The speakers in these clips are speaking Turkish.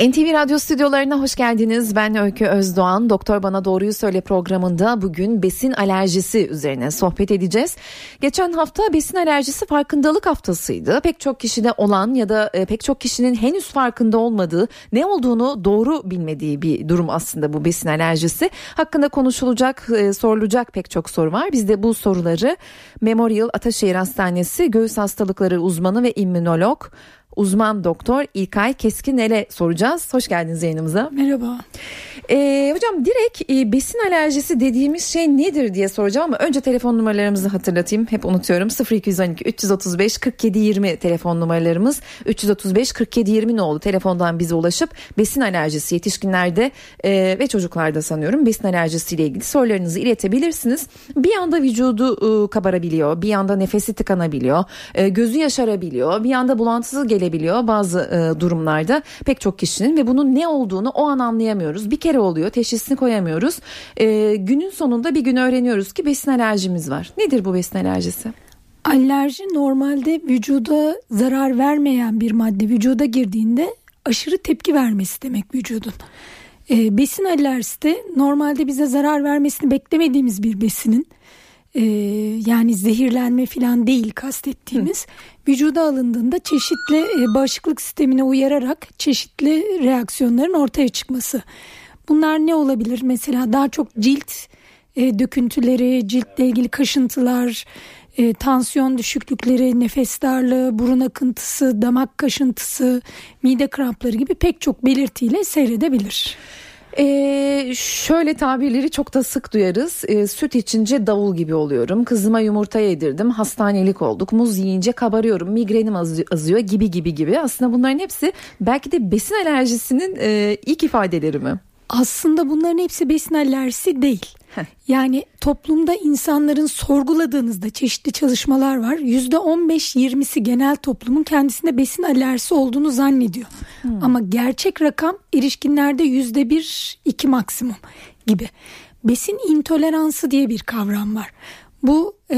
NTV Radyo stüdyolarına hoş geldiniz. Ben Öykü Özdoğan. Doktor Bana Doğruyu Söyle programında bugün besin alerjisi üzerine sohbet edeceğiz. Geçen hafta besin alerjisi farkındalık haftasıydı. Pek çok kişide olan ya da e, pek çok kişinin henüz farkında olmadığı, ne olduğunu doğru bilmediği bir durum aslında bu besin alerjisi. Hakkında konuşulacak, e, sorulacak pek çok soru var. Biz de bu soruları Memorial Ataşehir Hastanesi göğüs hastalıkları uzmanı ve immünolog uzman doktor İlkay Keskinel'e soracağız. Hoş geldiniz yayınımıza. Merhaba. Ee, hocam direkt e, besin alerjisi dediğimiz şey nedir diye soracağım ama önce telefon numaralarımızı hatırlatayım. Hep unutuyorum. 0212 335 47 20 telefon numaralarımız. 335 47 20 ne oldu? Telefondan bize ulaşıp besin alerjisi yetişkinlerde e, ve çocuklarda sanıyorum besin alerjisiyle ilgili sorularınızı iletebilirsiniz. Bir anda vücudu e, kabarabiliyor. Bir anda nefesi tıkanabiliyor. E, gözü yaşarabiliyor. Bir anda bulantısı gelebiliyor bazı e, durumlarda pek çok kişinin ve bunun ne olduğunu o an anlayamıyoruz. Bir kere oluyor teşhisini koyamıyoruz. E, günün sonunda bir gün öğreniyoruz ki besin alerjimiz var. Nedir bu besin alerjisi? Alerji normalde vücuda zarar vermeyen bir madde vücuda girdiğinde aşırı tepki vermesi demek vücudun. E, besin alerjisi de normalde bize zarar vermesini beklemediğimiz bir besinin e, yani zehirlenme falan değil kastettiğimiz Hı. vücuda alındığında çeşitli e, bağışıklık sistemine uyararak çeşitli reaksiyonların ortaya çıkması. Bunlar ne olabilir? Mesela daha çok cilt e, döküntüleri, ciltle ilgili kaşıntılar, e, tansiyon düşüklükleri, nefes darlığı, burun akıntısı, damak kaşıntısı, mide krampları gibi pek çok belirtiyle seyredebilir. Ee, şöyle tabirleri çok da sık duyarız. Ee, süt içince davul gibi oluyorum. Kızıma yumurta yedirdim. Hastanelik olduk. Muz yiyince kabarıyorum. Migrenim azıyor gibi gibi gibi. Aslında bunların hepsi belki de besin alerjisinin e, ilk ifadeleri mi? Aslında bunların hepsi besin alerjisi değil. Yani toplumda insanların sorguladığınızda çeşitli çalışmalar var. Yüzde 15-20'si genel toplumun kendisinde besin alerjisi olduğunu zannediyor. Hmm. Ama gerçek rakam erişkinlerde yüzde bir iki maksimum gibi. Besin intoleransı diye bir kavram var. Bu e,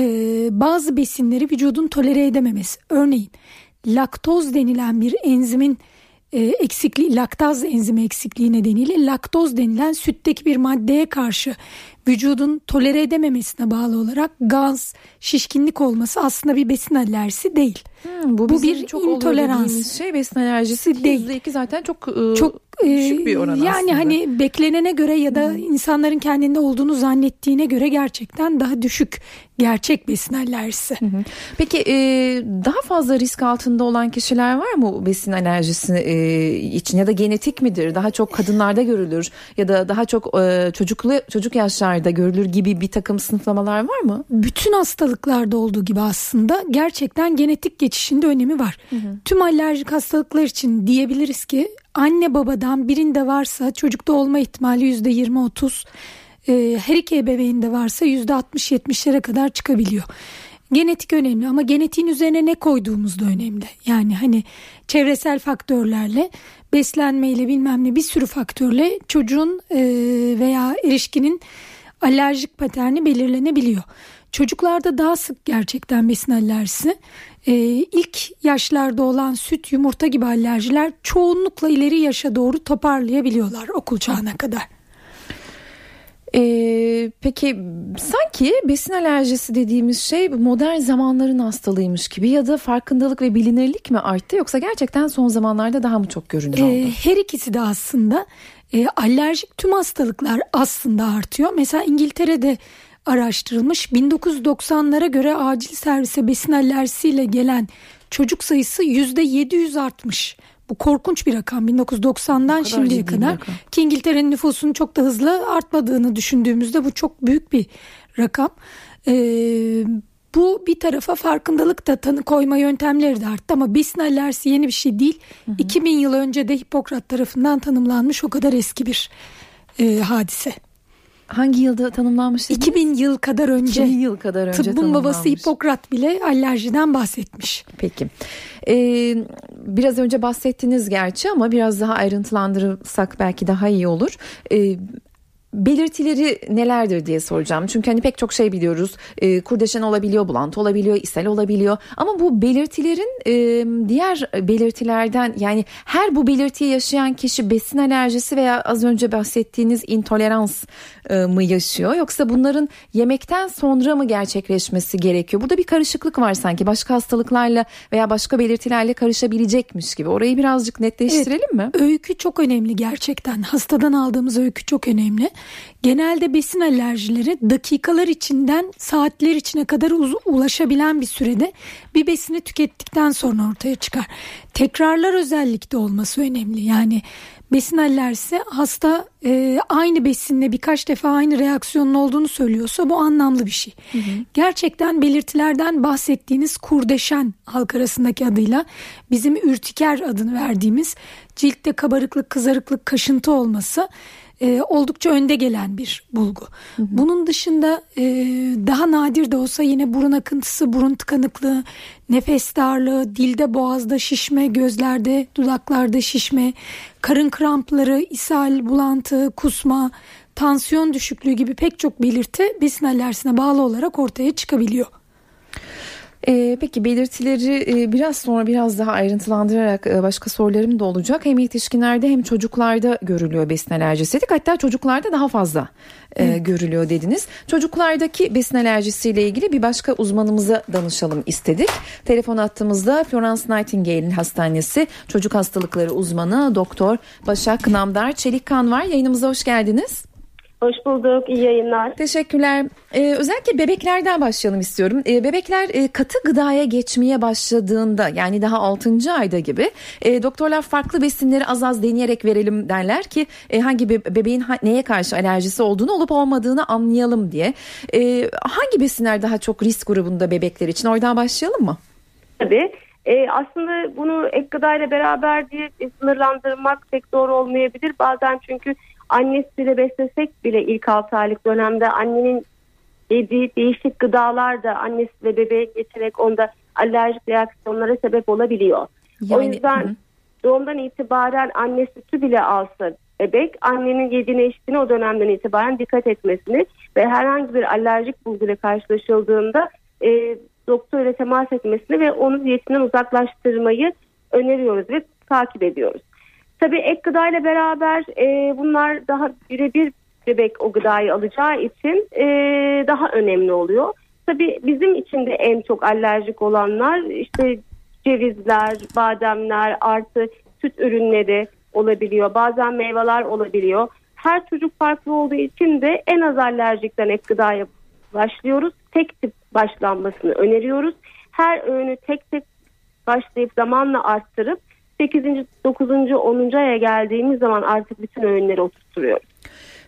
bazı besinleri vücudun tolere edememesi. Örneğin laktoz denilen bir enzimin eksikliği laktaz enzimi eksikliği nedeniyle laktoz denilen sütteki bir maddeye karşı vücudun tolere edememesine bağlı olarak gaz, şişkinlik olması aslında bir besin alerjisi değil. Hmm, bu, bu bir çok intolerans. Şey besin alerjisi değil. %2 zaten çok e, çok e, düşük bir oran yani aslında. hani beklenene göre ya da hmm. insanların kendinde olduğunu zannettiğine göre gerçekten daha düşük gerçek besin alerjisi. Hı Peki e, daha fazla risk altında olan kişiler var mı besin alerjisi e, için ya da genetik midir? Daha çok kadınlarda görülür ya da daha çok e, çocuklu çocuk yaşlarda görülür gibi bir takım sınıflamalar var mı? Bütün hastalıklarda olduğu gibi aslında gerçekten genetik geçişinde önemi var. Hı hı. Tüm alerjik hastalıklar için diyebiliriz ki anne babadan birinde varsa çocukta olma ihtimali yüzde yirmi otuz e, her iki ebeveynde varsa yüzde 60-70'lere kadar çıkabiliyor. Genetik önemli ama genetiğin üzerine ne koyduğumuz da önemli. Yani hani çevresel faktörlerle beslenmeyle bilmem ne bir sürü faktörle çocuğun e, veya erişkinin alerjik paterni belirlenebiliyor. Çocuklarda daha sık gerçekten besin alerjisi. Ee, ilk yaşlarda olan süt, yumurta gibi alerjiler çoğunlukla ileri yaşa doğru toparlayabiliyorlar okul çağına kadar. Ee, peki sanki besin alerjisi dediğimiz şey modern zamanların hastalığıymış gibi ya da farkındalık ve bilinirlik mi arttı yoksa gerçekten son zamanlarda daha mı çok görünür oldu? Ee, her ikisi de aslında e, alerjik tüm hastalıklar aslında artıyor. Mesela İngiltere'de araştırılmış 1990'lara göre acil servise besin alerjisiyle gelen çocuk sayısı %700 artmış. Bu korkunç bir rakam 1990'dan şimdiye kadar ki İngiltere'nin nüfusunun çok da hızlı artmadığını düşündüğümüzde bu çok büyük bir rakam. Ee, bu bir tarafa farkındalık da tanı koyma yöntemleri de arttı ama besin alerjisi yeni bir şey değil. Hı hı. 2000 yıl önce de Hipokrat tarafından tanımlanmış o kadar eski bir e, hadise. Hangi yılda tanımlanmış? 2000 yıl kadar önce. 2000 yıl kadar önce Tıbbın babası Hipokrat bile alerjiden bahsetmiş. Peki. Ee, biraz önce bahsettiniz gerçi ama biraz daha ayrıntılandırırsak belki daha iyi olur. Ee, belirtileri nelerdir diye soracağım. Çünkü hani pek çok şey biliyoruz. E, kurdeşen olabiliyor, bulantı olabiliyor, ishal olabiliyor. Ama bu belirtilerin e, diğer belirtilerden yani her bu belirtiyi yaşayan kişi besin alerjisi veya az önce bahsettiğiniz intolerans e, mı yaşıyor? Yoksa bunların yemekten sonra mı gerçekleşmesi gerekiyor? Burada bir karışıklık var sanki. Başka hastalıklarla veya başka belirtilerle karışabilecekmiş gibi. Orayı birazcık netleştirelim evet, mi? Öykü çok önemli gerçekten. Hastadan aldığımız öykü çok önemli. Genelde besin alerjileri dakikalar içinden saatler içine kadar ulaşabilen bir sürede bir besini tükettikten sonra ortaya çıkar. Tekrarlar özellikle olması önemli. Yani besin alerjisi hasta e, aynı besinle birkaç defa aynı reaksiyonun olduğunu söylüyorsa bu anlamlı bir şey. Hı hı. Gerçekten belirtilerden bahsettiğiniz kurdeşen halk arasındaki adıyla bizim ürtiker adını verdiğimiz ciltte kabarıklık, kızarıklık, kaşıntı olması e, oldukça önde gelen bir bulgu. Hı hı. Bunun dışında e, daha nadir de olsa yine burun akıntısı, burun tıkanıklığı, nefes darlığı, dilde boğazda şişme, gözlerde, dudaklarda şişme, karın krampları, ishal, bulantı, kusma, tansiyon düşüklüğü gibi pek çok belirti besin alerjisine bağlı olarak ortaya çıkabiliyor. Ee, peki belirtileri e, biraz sonra biraz daha ayrıntılandırarak e, başka sorularım da olacak. Hem yetişkinlerde hem çocuklarda görülüyor besin alerjisi dedik. Hatta çocuklarda daha fazla e, görülüyor dediniz. Çocuklardaki besin alerjisiyle ilgili bir başka uzmanımıza danışalım istedik. Telefon attığımızda Florence Nightingale Hastanesi Çocuk Hastalıkları uzmanı Doktor Başak Namdar Çelikkan var. Yayınımıza hoş geldiniz. Hoş bulduk. İyi yayınlar. Teşekkürler. Ee, özellikle bebeklerden başlayalım istiyorum. Ee, bebekler e, katı gıdaya geçmeye başladığında yani daha 6. ayda gibi e, doktorlar farklı besinleri az az deneyerek verelim derler ki e, hangi be- bebeğin ha- neye karşı alerjisi olduğunu olup olmadığını anlayalım diye. E, hangi besinler daha çok risk grubunda bebekler için? Oradan başlayalım mı? Tabii. E, aslında bunu ek gıdayla beraber diye sınırlandırmak pek doğru olmayabilir. Bazen çünkü annesiyle beslesek bile ilk 6 aylık dönemde annenin yediği değişik gıdalar da annesi ve bebeğe geçerek onda alerjik reaksiyonlara sebep olabiliyor. Yani, o yüzden hı. doğumdan itibaren anne sütü bile alsa bebek annenin yediğine içtiğine o dönemden itibaren dikkat etmesini ve herhangi bir alerjik bulguyla karşılaşıldığında e, doktor ile temas etmesini ve onu diyetinden uzaklaştırmayı öneriyoruz ve takip ediyoruz. Tabii ek gıdayla beraber e, bunlar daha birebir bebek o gıdayı alacağı için e, daha önemli oluyor. Tabii bizim için de en çok alerjik olanlar işte cevizler, bademler artı süt ürünleri olabiliyor. Bazen meyveler olabiliyor. Her çocuk farklı olduğu için de en az alerjikten ek gıdaya başlıyoruz. Tek tip başlanmasını öneriyoruz. Her öğünü tek tek başlayıp zamanla arttırıp 8. 9. 10. aya geldiğimiz zaman artık bütün öğünleri oturtuyoruz.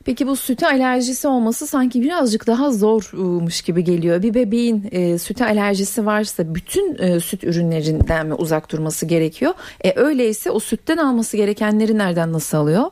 Peki bu süte alerjisi olması sanki birazcık daha zormuş gibi geliyor. Bir bebeğin e, süte alerjisi varsa bütün e, süt ürünlerinden mi uzak durması gerekiyor? E, öyleyse o sütten alması gerekenleri nereden nasıl alıyor?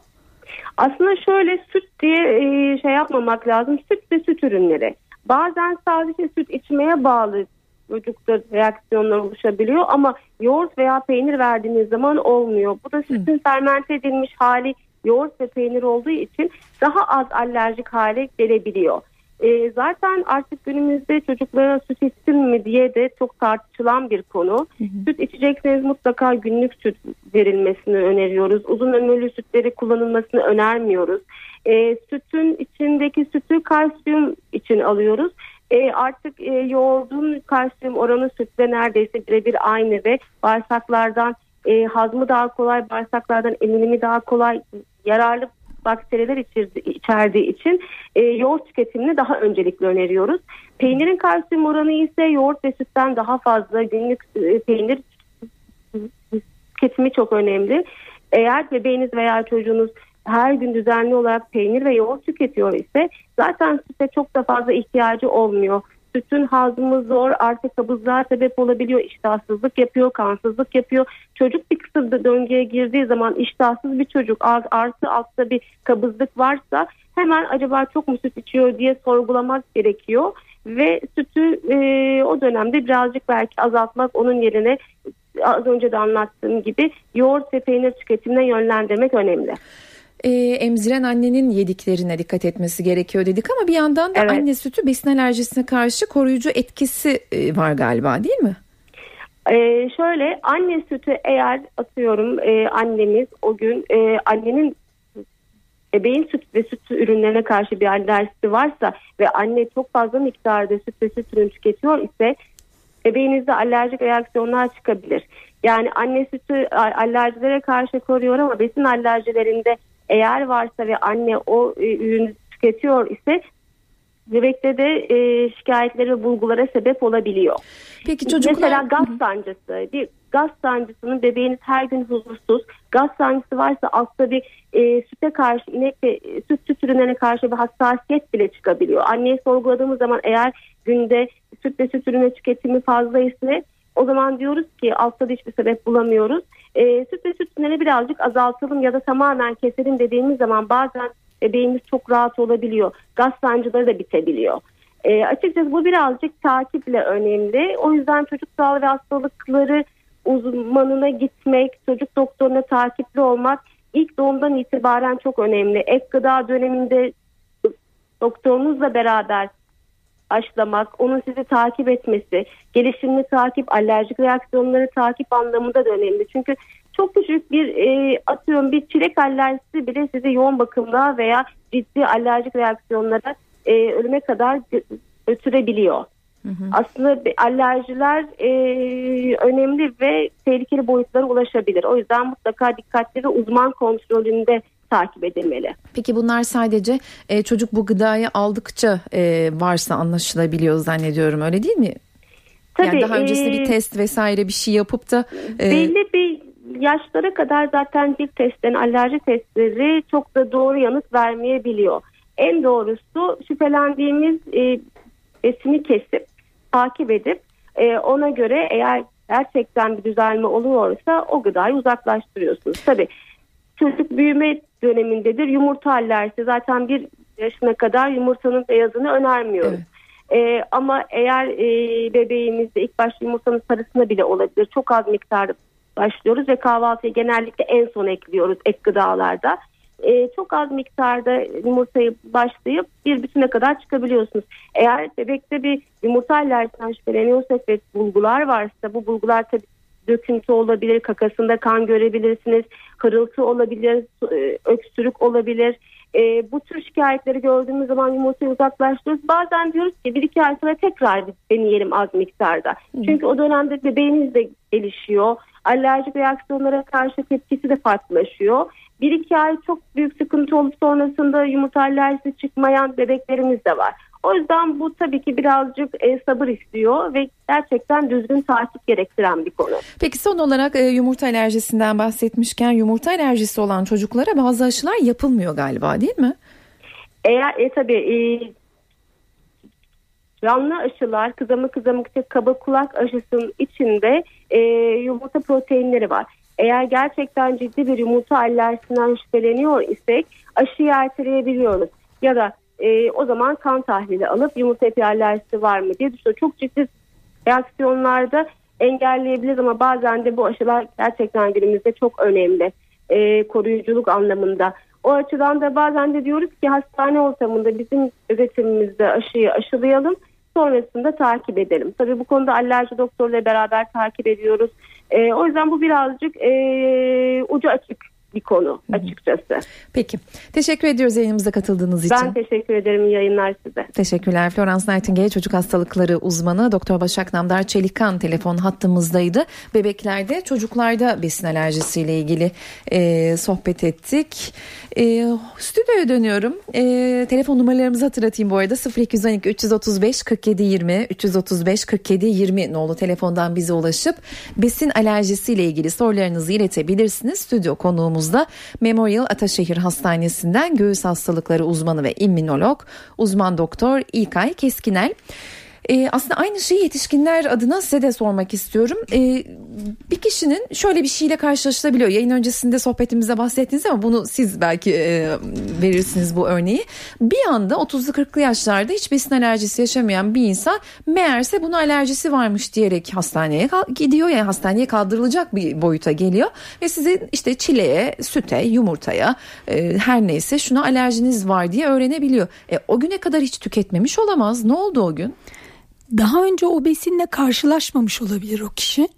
Aslında şöyle süt diye e, şey yapmamak lazım. Süt ve süt ürünleri. Bazen sadece süt içmeye bağlı çocukta reaksiyonlar oluşabiliyor ama yoğurt veya peynir verdiğiniz zaman olmuyor. Bu da sütün fermente edilmiş hali yoğurt ve peynir olduğu için daha az alerjik hale gelebiliyor. E, zaten artık günümüzde çocuklara süt içsin mi diye de çok tartışılan bir konu. Hı hı. Süt içecekseniz mutlaka günlük süt verilmesini öneriyoruz. Uzun ömürlü sütleri kullanılmasını önermiyoruz. E, sütün içindeki sütü kalsiyum için alıyoruz. E, artık e, yoğurdun kalsiyum oranı sütle neredeyse birebir aynı ve bağırsaklardan e, hazmı daha kolay, bağırsaklardan emilimi daha kolay, yararlı bakteriler içirdi, içerdiği için e, yoğurt tüketimini daha öncelikli öneriyoruz. Peynirin kalsiyum oranı ise yoğurt ve sütten daha fazla günlük e, peynir tüketimi çok önemli. Eğer bebeğiniz veya çocuğunuz her gün düzenli olarak peynir ve yoğurt tüketiyor ise zaten süte çok da fazla ihtiyacı olmuyor. Sütün hazmı zor, artık kabızlığa sebep olabiliyor, iştahsızlık yapıyor, kansızlık yapıyor. Çocuk bir kısır döngüye girdiği zaman iştahsız bir çocuk artı altta bir kabızlık varsa hemen acaba çok mu süt içiyor diye sorgulamak gerekiyor. Ve sütü e, o dönemde birazcık belki azaltmak onun yerine az önce de anlattığım gibi yoğurt ve peynir tüketimine yönlendirmek önemli. E, emziren annenin yediklerine dikkat etmesi gerekiyor dedik ama bir yandan da Evet. anne sütü besin alerjisine karşı koruyucu etkisi e, var galiba değil mi? Ee, şöyle anne sütü eğer atıyorum e, annemiz o gün e, annenin bebeğin süt ve süt ürünlerine karşı bir alerjisi varsa ve anne çok fazla miktarda süt ve süt ürün tüketiyor ise bebeğinizde alerjik reaksiyonlar çıkabilir. Yani anne sütü alerjilere karşı koruyor ama besin alerjilerinde eğer varsa ve anne o e, ürünü tüketiyor ise bebekte de e, şikayetleri ve bulgulara sebep olabiliyor. Peki çocuklar Mesela gaz sancısı. Bir gaz sancısının bebeğiniz her gün huzursuz. Gaz sancısı varsa altta bir e, süte karşı inek ve e, süt süt ürünlerine karşı bir hassasiyet bile çıkabiliyor. Anneyi sorguladığımız zaman eğer günde süt ve süt ürünü tüketimi fazla ise o zaman diyoruz ki altta da hiçbir sebep bulamıyoruz. E, süt ve süt ürünlerini birazcık azaltalım ya da tamamen keselim dediğimiz zaman bazen bebeğimiz çok rahat olabiliyor. Gaz sancıları da bitebiliyor. E, açıkçası bu birazcık takiple önemli. O yüzden çocuk sağlığı ve hastalıkları uzmanına gitmek, çocuk doktoruna takipli olmak ilk doğumdan itibaren çok önemli. Ek gıda döneminde doktorunuzla beraber aşılamak, onun sizi takip etmesi, gelişimini takip, alerjik reaksiyonları takip anlamında da önemli. Çünkü çok küçük bir e, atıyorum bir çilek alerjisi bile sizi yoğun bakımda veya ciddi alerjik reaksiyonlara e, ölüme kadar gö- götürebiliyor. Aslında bir- alerjiler e, önemli ve tehlikeli boyutlara ulaşabilir. O yüzden mutlaka dikkatli ve uzman kontrolünde takip edilmeli. Peki bunlar sadece e, çocuk bu gıdayı aldıkça e, varsa anlaşılabiliyor zannediyorum öyle değil mi? yani daha öncesinde bir e, test vesaire bir şey yapıp da e, Belli bir yaşlara kadar zaten cilt testlerin, alerji testleri çok da doğru yanıt vermeyebiliyor. En doğrusu şüphelendiğimiz e, besini kesip takip edip e, ona göre eğer gerçekten bir düzelme oluyorsa o gıdayı uzaklaştırıyorsunuz. Tabii çocuk büyüme dönemindedir. Yumurta alerjisi zaten bir yaşına kadar yumurtanın beyazını önermiyoruz. Ee, ama eğer e, bebeğimizde ilk başta yumurtanın sarısına bile olabilir. Çok az miktarda başlıyoruz ve kahvaltıya genellikle en son ekliyoruz ek gıdalarda. Ee, çok az miktarda yumurtayı başlayıp bir bütüne kadar çıkabiliyorsunuz. Eğer bebekte bir yumurta alerjisinden şüpheleniyorsak ve bulgular varsa bu bulgular tabii döküntü olabilir, kakasında kan görebilirsiniz, hırıltı olabilir, e, öksürük olabilir. E, bu tür şikayetleri gördüğümüz zaman yumurtayı uzaklaştırıyoruz. Bazen diyoruz ki bir iki ay sonra tekrar bir deneyelim az miktarda. Çünkü o dönemde bebeğiniz de gelişiyor. Alerjik reaksiyonlara karşı tepkisi de farklılaşıyor. Bir iki ay çok büyük sıkıntı olup sonrasında yumurta alerjisi çıkmayan bebeklerimiz de var. O yüzden bu tabii ki birazcık e, sabır istiyor ve gerçekten düzgün takip gerektiren bir konu. Peki son olarak e, yumurta alerjisinden bahsetmişken yumurta alerjisi olan çocuklara bazı aşılar yapılmıyor galiba değil mi? Eğer e, tabii e, canlı aşılar kızamık kızamık işte kaba kulak aşısının içinde e, yumurta proteinleri var. Eğer gerçekten ciddi bir yumurta alerjisinden şüpheleniyor isek aşıyı erteleyebiliyoruz. Ya da e, o zaman kan tahlili alıp yumurta epi alerjisi var mı diye düşünüyoruz. Çok ciddi reaksiyonlarda engelleyebiliriz ama bazen de bu aşılar gerçekten günümüzde çok önemli e, koruyuculuk anlamında. O açıdan da bazen de diyoruz ki hastane ortamında bizim üretimimizde aşıyı aşılayalım sonrasında takip edelim. Tabii bu konuda alerji doktoruyla beraber takip ediyoruz. E, o yüzden bu birazcık e, ucu açık bir konu açıkçası. Peki. Teşekkür ediyoruz yayınımıza katıldığınız için. Ben teşekkür ederim. İyi yayınlar size. Teşekkürler. Florence Nightingale çocuk hastalıkları uzmanı Doktor Başak Namdar Çelikan telefon hattımızdaydı. Bebeklerde çocuklarda besin alerjisiyle ilgili e, sohbet ettik. E, stüdyoya dönüyorum. E, telefon numaralarımızı hatırlatayım bu arada 0212 335 47 20 335 47 20 nolu telefondan bize ulaşıp besin alerjisiyle ilgili sorularınızı iletebilirsiniz. Stüdyo konuğumuzda Memorial Ataşehir Hastanesi'nden göğüs hastalıkları uzmanı ve immünolog uzman doktor İlkay Keskinel. E, aslında aynı şeyi yetişkinler adına size de sormak istiyorum. E, bir kişinin şöyle bir şeyle karşılaşılabiliyor. Yayın öncesinde sohbetimizde bahsettiniz ama bunu siz belki e, verirsiniz bu örneği. Bir anda 30'lu 40'lı yaşlarda hiç besin alerjisi yaşamayan bir insan meğerse buna alerjisi varmış diyerek hastaneye gidiyor. Yani hastaneye kaldırılacak bir boyuta geliyor ve size işte çileğe, süte, yumurtaya e, her neyse şuna alerjiniz var diye öğrenebiliyor. E, o güne kadar hiç tüketmemiş olamaz. Ne oldu o gün? Daha önce o besinle karşılaşmamış olabilir o kişi.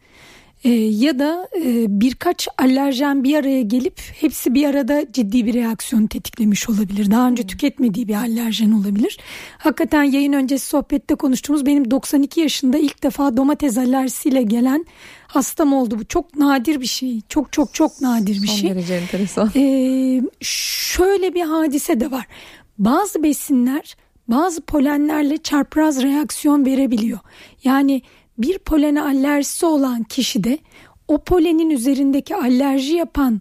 Ee, ya da e, birkaç alerjen bir araya gelip hepsi bir arada ciddi bir reaksiyon tetiklemiş olabilir. Daha önce hmm. tüketmediği bir alerjen olabilir. Hakikaten yayın öncesi sohbette konuştuğumuz benim 92 yaşında ilk defa domates alerjisiyle gelen hastam oldu. Bu çok nadir bir şey. Çok çok çok nadir bir Son şey. Son derece enteresan. Ee, şöyle bir hadise de var. Bazı besinler bazı polenlerle çarpraz reaksiyon verebiliyor. Yani bir polene alerjisi olan kişide o polenin üzerindeki alerji yapan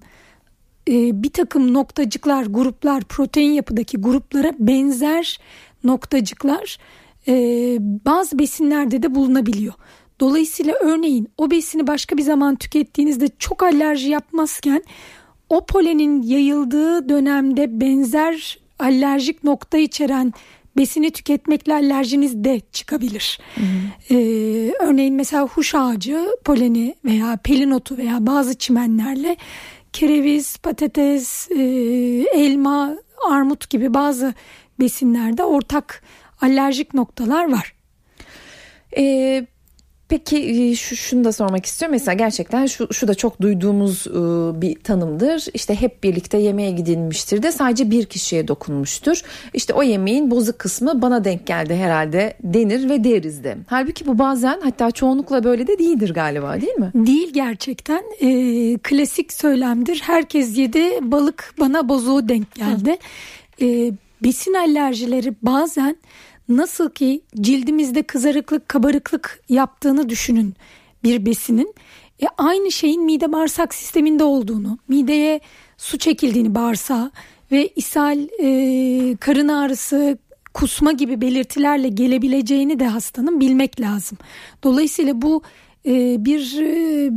e, bir takım noktacıklar, gruplar, protein yapıdaki gruplara benzer noktacıklar e, bazı besinlerde de bulunabiliyor. Dolayısıyla örneğin o besini başka bir zaman tükettiğinizde çok alerji yapmazken o polenin yayıldığı dönemde benzer alerjik nokta içeren besini tüketmekle alerjiniz de çıkabilir. Ee, örneğin mesela huş ağacı poleni veya pelin otu veya bazı çimenlerle kereviz, patates, e, elma, armut gibi bazı besinlerde ortak alerjik noktalar var. Ee, Peki e, şu, şunu da sormak istiyorum. Mesela gerçekten şu, şu da çok duyduğumuz e, bir tanımdır. İşte hep birlikte yemeğe gidilmiştir de sadece bir kişiye dokunmuştur. İşte o yemeğin bozuk kısmı bana denk geldi herhalde denir ve deriz de. Halbuki bu bazen hatta çoğunlukla böyle de değildir galiba değil mi? Değil gerçekten. E, klasik söylemdir. Herkes yedi balık bana bozuğu denk geldi. E, besin alerjileri bazen nasıl ki cildimizde kızarıklık, kabarıklık yaptığını düşünün bir besinin. E aynı şeyin mide bağırsak sisteminde olduğunu, mideye su çekildiğini bağırsağa ve ishal, e, karın ağrısı, kusma gibi belirtilerle gelebileceğini de hastanın bilmek lazım. Dolayısıyla bu e, bir e,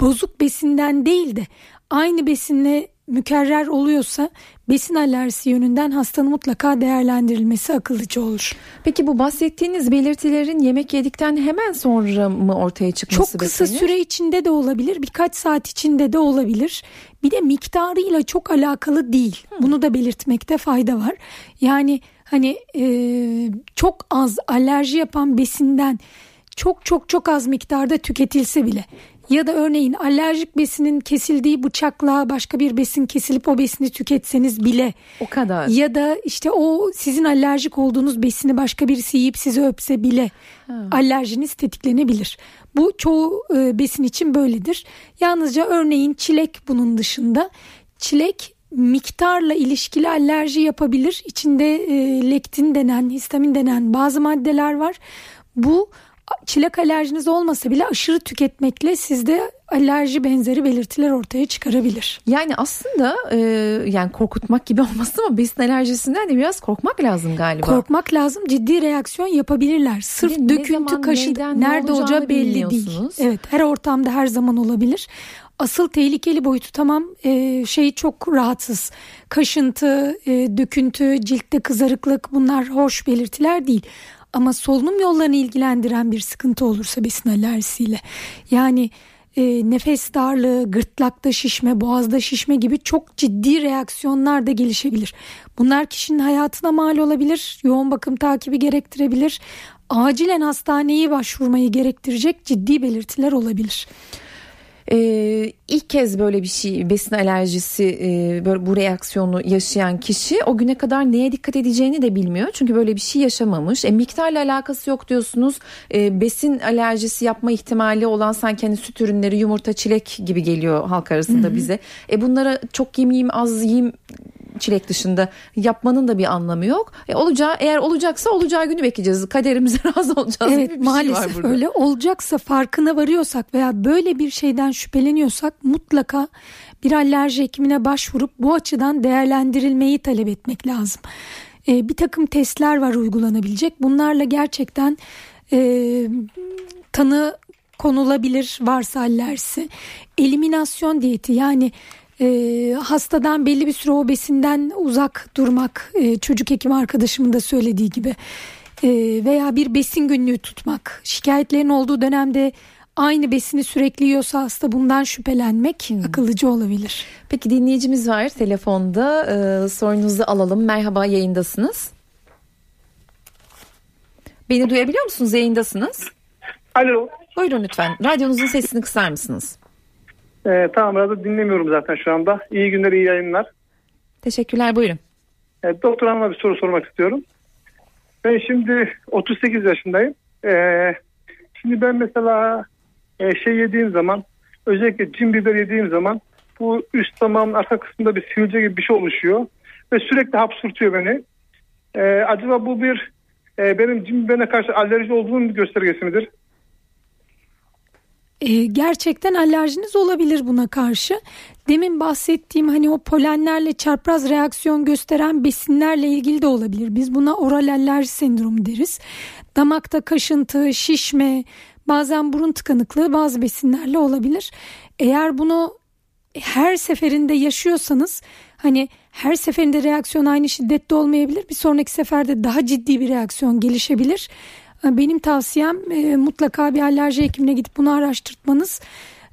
bozuk besinden değil de aynı besinle mükerrer oluyorsa besin alerjisi yönünden hastanın mutlaka değerlendirilmesi akıllıca olur. Peki bu bahsettiğiniz belirtilerin yemek yedikten hemen sonra mı ortaya çıkması Çok kısa beklenir? süre içinde de olabilir, birkaç saat içinde de olabilir. Bir de miktarıyla çok alakalı değil. Hmm. Bunu da belirtmekte fayda var. Yani hani e, çok az alerji yapan besinden çok çok çok az miktarda tüketilse bile ya da örneğin alerjik besinin kesildiği bıçakla başka bir besin kesilip o besini tüketseniz bile o kadar ya da işte o sizin alerjik olduğunuz besini başka birisi yiyip sizi öpse bile ha. alerjiniz tetiklenebilir. Bu çoğu e, besin için böyledir. Yalnızca örneğin çilek bunun dışında çilek miktarla ilişkili alerji yapabilir. İçinde e, lektin denen, histamin denen bazı maddeler var. Bu çilek alerjiniz olmasa bile aşırı tüketmekle sizde alerji benzeri belirtiler ortaya çıkarabilir. Yani aslında e, yani korkutmak gibi olmasın ama besin alerjisinden de biraz korkmak lazım galiba. Korkmak lazım. Ciddi reaksiyon yapabilirler. Sırf ne döküntü zaman, kaşı neyden, nerede olacağı belli değil. Evet, her ortamda her zaman olabilir. Asıl tehlikeli boyutu tamam e, şey çok rahatsız. Kaşıntı, e, döküntü, ciltte kızarıklık bunlar hoş belirtiler değil. Ama solunum yollarını ilgilendiren bir sıkıntı olursa besin alerjisiyle yani e, nefes darlığı, gırtlakta şişme, boğazda şişme gibi çok ciddi reaksiyonlar da gelişebilir. Bunlar kişinin hayatına mal olabilir, yoğun bakım takibi gerektirebilir, acilen hastaneye başvurmayı gerektirecek ciddi belirtiler olabilir. Ee, ilk kez böyle bir şey besin alerjisi e, böyle bu reaksiyonu yaşayan kişi o güne kadar neye dikkat edeceğini de bilmiyor. Çünkü böyle bir şey yaşamamış. E, miktarla alakası yok diyorsunuz. E, besin alerjisi yapma ihtimali olan sanki hani süt ürünleri, yumurta, çilek gibi geliyor halk arasında Hı-hı. bize. E, bunlara çok yemeyeyim, az yiyeyim çilek dışında yapmanın da bir anlamı yok. E, olacağı eğer olacaksa olacağı günü bekleyeceğiz. Kaderimize razı olacağız. Evet bir maalesef şey var burada. öyle olacaksa farkına varıyorsak veya böyle bir şeyden şüpheleniyorsak mutlaka bir alerji hekimine başvurup bu açıdan değerlendirilmeyi talep etmek lazım. E, bir takım testler var uygulanabilecek. Bunlarla gerçekten e, tanı konulabilir varsa alerjisi. Eliminasyon diyeti yani e, hastadan belli bir süre o besinden uzak durmak e, çocuk hekim arkadaşımın da söylediği gibi e, veya bir besin günlüğü tutmak şikayetlerin olduğu dönemde aynı besini sürekli yiyorsa hasta bundan şüphelenmek hmm. akıllıcı olabilir. Peki dinleyicimiz var telefonda ee, sorunuzu alalım merhaba yayındasınız. Beni duyabiliyor musunuz yayındasınız? Alo. Buyurun lütfen radyonuzun sesini kısar mısınız? Ee, tamam radyo dinlemiyorum zaten şu anda. İyi günler iyi yayınlar. Teşekkürler buyurun. Evet, doktor hanıma bir soru sormak istiyorum. Ben şimdi 38 yaşındayım. Ee, şimdi ben mesela e, şey yediğim zaman özellikle cin biber yediğim zaman bu üst damağımın arka kısmında bir sivilce gibi bir şey oluşuyor. Ve sürekli hapsurtuyor beni. Ee, acaba bu bir e, benim cin biberine karşı alerji olduğunun bir göstergesi midir? E, gerçekten alerjiniz olabilir buna karşı. Demin bahsettiğim hani o polenlerle çarpraz reaksiyon gösteren besinlerle ilgili de olabilir. Biz buna oral alerji sendromu deriz. Damakta kaşıntı, şişme, bazen burun tıkanıklığı bazı besinlerle olabilir. Eğer bunu her seferinde yaşıyorsanız hani her seferinde reaksiyon aynı şiddette olmayabilir. Bir sonraki seferde daha ciddi bir reaksiyon gelişebilir. Benim tavsiyem e, mutlaka bir alerji hekimine gidip bunu araştırtmanız.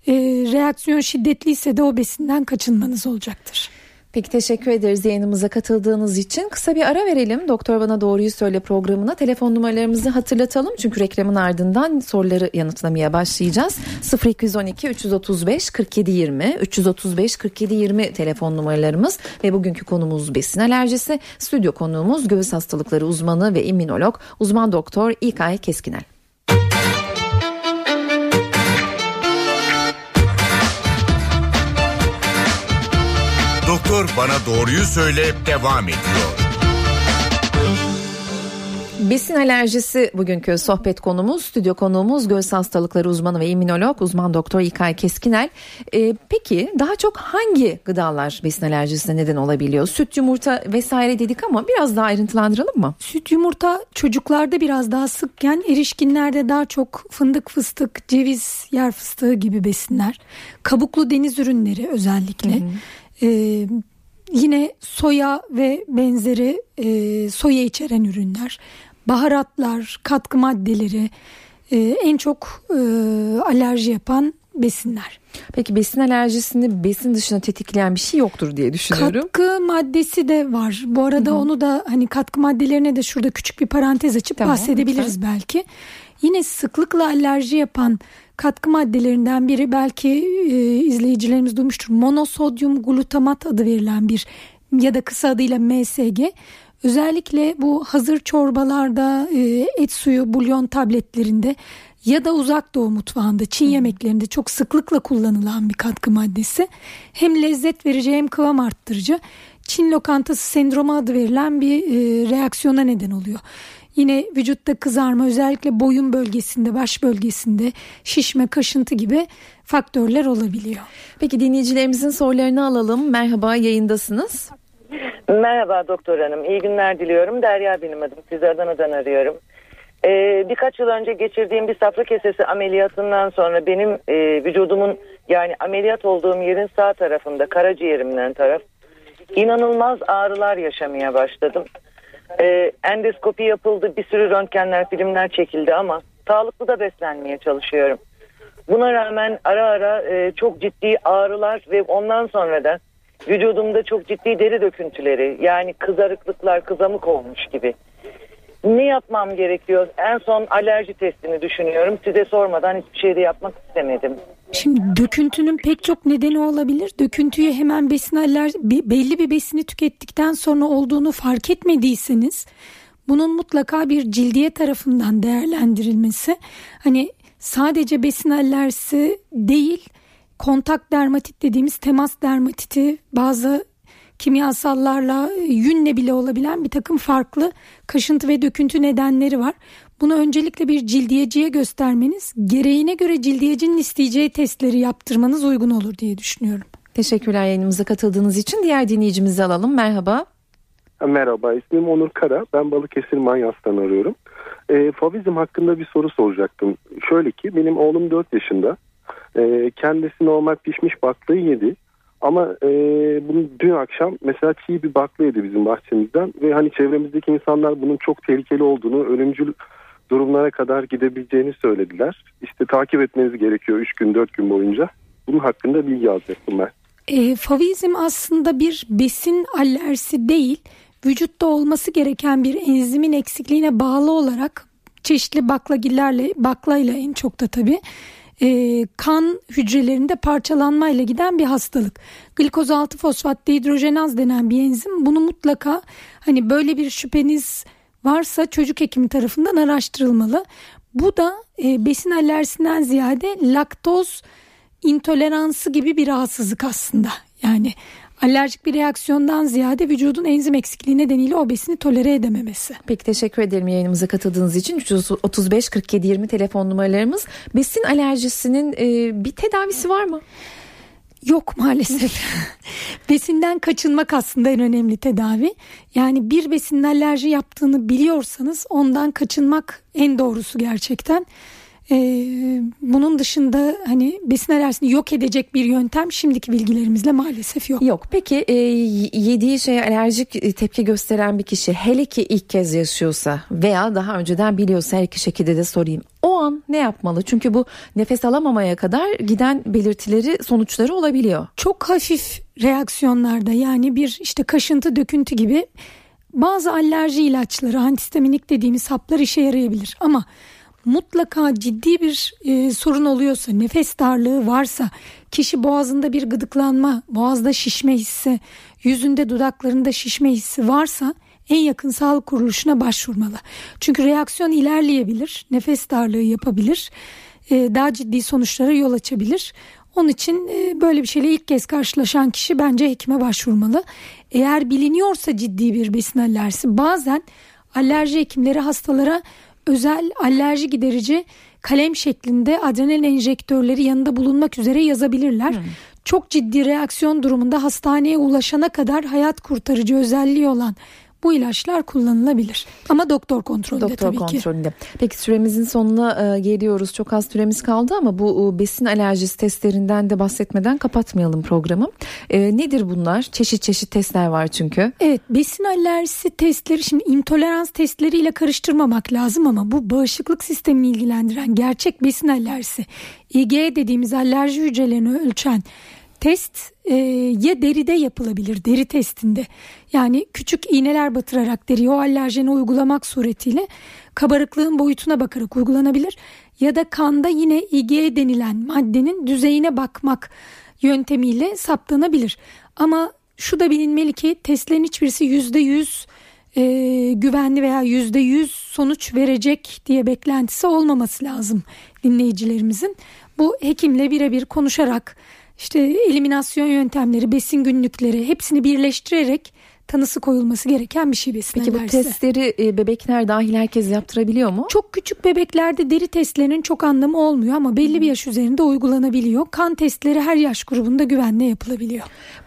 E, reaksiyon şiddetliyse de o besinden kaçınmanız olacaktır. Peki teşekkür ederiz yayınımıza katıldığınız için. Kısa bir ara verelim. Doktor Bana Doğruyu Söyle programına. Telefon numaralarımızı hatırlatalım. Çünkü reklamın ardından soruları yanıtlamaya başlayacağız. 0212 335 47 20 335 47 20 telefon numaralarımız ve bugünkü konumuz besin alerjisi. Stüdyo konuğumuz göğüs hastalıkları uzmanı ve immünolog uzman doktor İlkay Keskinel. Doktor Bana Doğruyu Söyle devam ediyor. Besin alerjisi bugünkü sohbet konumuz, stüdyo konuğumuz göğüs hastalıkları uzmanı ve immünolog uzman doktor İlkay Keskinel. Ee, peki daha çok hangi gıdalar besin alerjisine neden olabiliyor? Süt, yumurta vesaire dedik ama biraz daha ayrıntılandıralım mı? Süt, yumurta çocuklarda biraz daha sıkken erişkinlerde daha çok fındık, fıstık, ceviz, yer fıstığı gibi besinler. Kabuklu deniz ürünleri özellikle. Hı hı. Ee, yine soya ve benzeri e, soya içeren ürünler, baharatlar, katkı maddeleri e, en çok e, alerji yapan besinler. Peki besin alerjisini besin dışına tetikleyen bir şey yoktur diye düşünüyorum. Katkı maddesi de var. Bu arada Hı-hı. onu da hani katkı maddelerine de şurada küçük bir parantez açıp tamam, bahsedebiliriz lütfen. belki. Yine sıklıkla alerji yapan katkı maddelerinden biri belki e, izleyicilerimiz duymuştur. Monosodyum glutamat adı verilen bir ya da kısa adıyla MSG. Özellikle bu hazır çorbalarda, e, et suyu, bulyon tabletlerinde ya da uzak doğu mutfağında, Çin hmm. yemeklerinde çok sıklıkla kullanılan bir katkı maddesi. Hem lezzet verici hem kıvam arttırıcı. Çin lokantası sendromu adı verilen bir e, reaksiyona neden oluyor. Yine vücutta kızarma özellikle boyun bölgesinde, baş bölgesinde şişme, kaşıntı gibi faktörler olabiliyor. Peki dinleyicilerimizin sorularını alalım. Merhaba yayındasınız. Merhaba doktor hanım. İyi günler diliyorum. Derya benim adım. Sizi Adana'dan arıyorum. Ee, birkaç yıl önce geçirdiğim bir safra kesesi ameliyatından sonra benim e, vücudumun yani ameliyat olduğum yerin sağ tarafında karaciğerimden taraf inanılmaz ağrılar yaşamaya başladım. E, endoskopi yapıldı, bir sürü röntgenler, filmler çekildi ama sağlıklı da beslenmeye çalışıyorum. Buna rağmen ara ara e, çok ciddi ağrılar ve ondan sonra da vücudumda çok ciddi deri döküntüleri yani kızarıklıklar kızamık olmuş gibi. Ne yapmam gerekiyor? En son alerji testini düşünüyorum. Size sormadan hiçbir şey de yapmak istemedim. Şimdi döküntünün pek çok nedeni olabilir. Döküntüyü hemen besin alerji belli bir besini tükettikten sonra olduğunu fark etmediyseniz bunun mutlaka bir cildiye tarafından değerlendirilmesi hani sadece besin alerjisi değil kontak dermatit dediğimiz temas dermatiti bazı kimyasallarla yünle bile olabilen bir takım farklı kaşıntı ve döküntü nedenleri var. Bunu öncelikle bir cildiyeciye göstermeniz, gereğine göre cildiyecinin isteyeceği testleri yaptırmanız uygun olur diye düşünüyorum. Teşekkürler yayınımıza katıldığınız için. Diğer dinleyicimizi alalım. Merhaba. Merhaba ismim Onur Kara. Ben Balıkesir Manyas'tan arıyorum. E, fabizm hakkında bir soru soracaktım. Şöyle ki benim oğlum 4 yaşında. E, kendisi normal pişmiş baklayı yedi. Ama e, bunu dün akşam mesela çiğ bir bakla yedi bizim bahçemizden. Ve hani çevremizdeki insanlar bunun çok tehlikeli olduğunu, ölümcül durumlara kadar gidebileceğini söylediler. İşte takip etmeniz gerekiyor 3 gün 4 gün boyunca. Bunun hakkında bilgi alacaktım ben. E, favizm aslında bir besin alerjisi değil, vücutta olması gereken bir enzimin eksikliğine bağlı olarak çeşitli baklagillerle, baklayla en çok da tabii e, kan hücrelerinde parçalanmayla giden bir hastalık. Glikoz 6 fosfat dehidrojenaz denen bir enzim bunu mutlaka hani böyle bir şüpheniz varsa çocuk hekimi tarafından araştırılmalı. Bu da e, besin alerjisinden ziyade laktoz intoleransı gibi bir rahatsızlık aslında. Yani alerjik bir reaksiyondan ziyade vücudun enzim eksikliği nedeniyle o besini tolere edememesi. Peki teşekkür ederim yayınımıza katıldığınız için. 335 47 20 telefon numaralarımız. Besin alerjisinin e, bir tedavisi var mı? Yok maalesef. Besinden kaçınmak aslında en önemli tedavi. Yani bir besinin alerji yaptığını biliyorsanız ondan kaçınmak en doğrusu gerçekten. Ee, bunun dışında hani besin alerjisini yok edecek bir yöntem şimdiki bilgilerimizle maalesef yok. Yok. Peki e, yediği şeye alerjik tepki gösteren bir kişi hele ki ilk kez yaşıyorsa veya daha önceden biliyorsa her iki şekilde de sorayım. O an ne yapmalı? Çünkü bu nefes alamamaya kadar giden belirtileri sonuçları olabiliyor. Çok hafif reaksiyonlarda yani bir işte kaşıntı döküntü gibi bazı alerji ilaçları antistaminik dediğimiz haplar işe yarayabilir ama mutlaka ciddi bir e, sorun oluyorsa, nefes darlığı varsa, kişi boğazında bir gıdıklanma, boğazda şişme hissi, yüzünde dudaklarında şişme hissi varsa en yakın sağlık kuruluşuna başvurmalı. Çünkü reaksiyon ilerleyebilir, nefes darlığı yapabilir, e, daha ciddi sonuçlara yol açabilir. Onun için e, böyle bir şeyle ilk kez karşılaşan kişi bence hekime başvurmalı. Eğer biliniyorsa ciddi bir besin alerjisi bazen alerji hekimleri hastalara özel alerji giderici kalem şeklinde adrenalin enjektörleri yanında bulunmak üzere yazabilirler. Hmm. Çok ciddi reaksiyon durumunda hastaneye ulaşana kadar hayat kurtarıcı özelliği olan bu ilaçlar kullanılabilir. Ama doktor kontrolünde doktor tabii kontrolünde. ki. Peki süremizin sonuna e, geliyoruz. Çok az süremiz kaldı ama bu e, besin alerjisi testlerinden de bahsetmeden kapatmayalım programı. E, nedir bunlar? Çeşit çeşit testler var çünkü. Evet besin alerjisi testleri şimdi intolerans testleriyle karıştırmamak lazım ama bu bağışıklık sistemini ilgilendiren gerçek besin alerjisi IgE dediğimiz alerji hücrelerini ölçen test e, ya deride yapılabilir deri testinde. Yani küçük iğneler batırarak deriye o alerjeni uygulamak suretiyle kabarıklığın boyutuna bakarak uygulanabilir. Ya da kanda yine IgE denilen maddenin düzeyine bakmak yöntemiyle saptanabilir. Ama şu da bilinmeli ki testlerin hiçbirisi yüzde yüz e, güvenli veya yüzde yüz sonuç verecek diye beklentisi olmaması lazım dinleyicilerimizin. Bu hekimle birebir konuşarak işte eliminasyon yöntemleri, besin günlükleri hepsini birleştirerek tanısı koyulması gereken bir şey besin Peki bu testleri e, bebekler dahil herkes yaptırabiliyor mu? Çok küçük bebeklerde deri testlerinin çok anlamı olmuyor ama belli bir yaş üzerinde uygulanabiliyor. Kan testleri her yaş grubunda güvenle yapılabiliyor.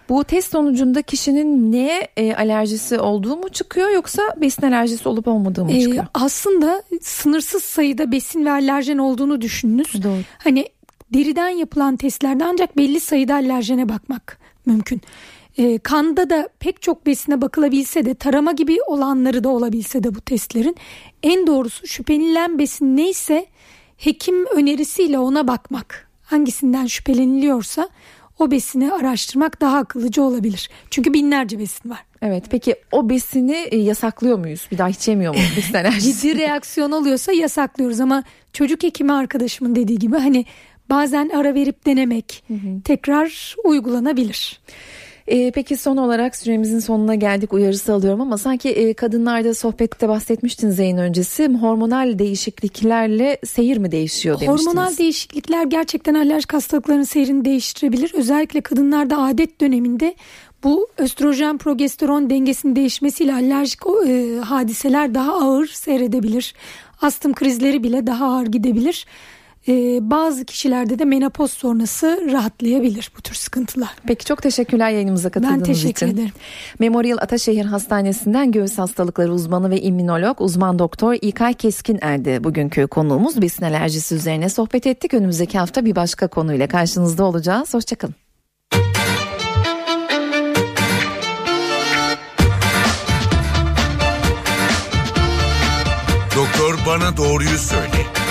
Bu test sonucunda kişinin neye e, alerjisi olduğu mu çıkıyor yoksa besin alerjisi olup olmadığı mı e, çıkıyor? Ee, aslında sınırsız sayıda besin ve alerjen olduğunu düşününüz. Doğru. Hani deriden yapılan testlerde ancak belli sayıda alerjene bakmak mümkün. E, kanda da pek çok besine bakılabilse de tarama gibi olanları da olabilse de bu testlerin en doğrusu şüphenilen besin neyse hekim önerisiyle ona bakmak. Hangisinden şüpheleniliyorsa o besini araştırmak daha akıllıca olabilir. Çünkü binlerce besin var. Evet peki o besini e, yasaklıyor muyuz? Bir daha hiç yemiyor mu besin alerjisi? Ciddi reaksiyon oluyorsa yasaklıyoruz ama çocuk hekimi arkadaşımın dediği gibi hani bazen ara verip denemek hı hı. tekrar uygulanabilir. E, peki son olarak süremizin sonuna geldik uyarısı alıyorum ama sanki e, kadınlarda sohbette bahsetmiştiniz yayın öncesi hormonal değişikliklerle seyir mi değişiyor demiştiniz. Hormonal değişiklikler gerçekten alerjik hastalıkların seyrini değiştirebilir. Özellikle kadınlarda adet döneminde bu östrojen progesteron dengesinin değişmesiyle alerjik e, hadiseler daha ağır seyredebilir. Astım krizleri bile daha ağır gidebilir. E, bazı kişilerde de menopoz sonrası rahatlayabilir bu tür sıkıntılar. Peki çok teşekkürler yayınımıza katıldığınız Ben teşekkür için. ederim. Memorial Ataşehir Hastanesi'nden göğüs hastalıkları uzmanı ve immünolog uzman doktor İlkay Keskin erdi bugünkü konuğumuz. Besin alerjisi üzerine sohbet ettik. Önümüzdeki hafta bir başka konuyla karşınızda olacağız. Hoşçakalın. Doktor bana doğruyu söyle.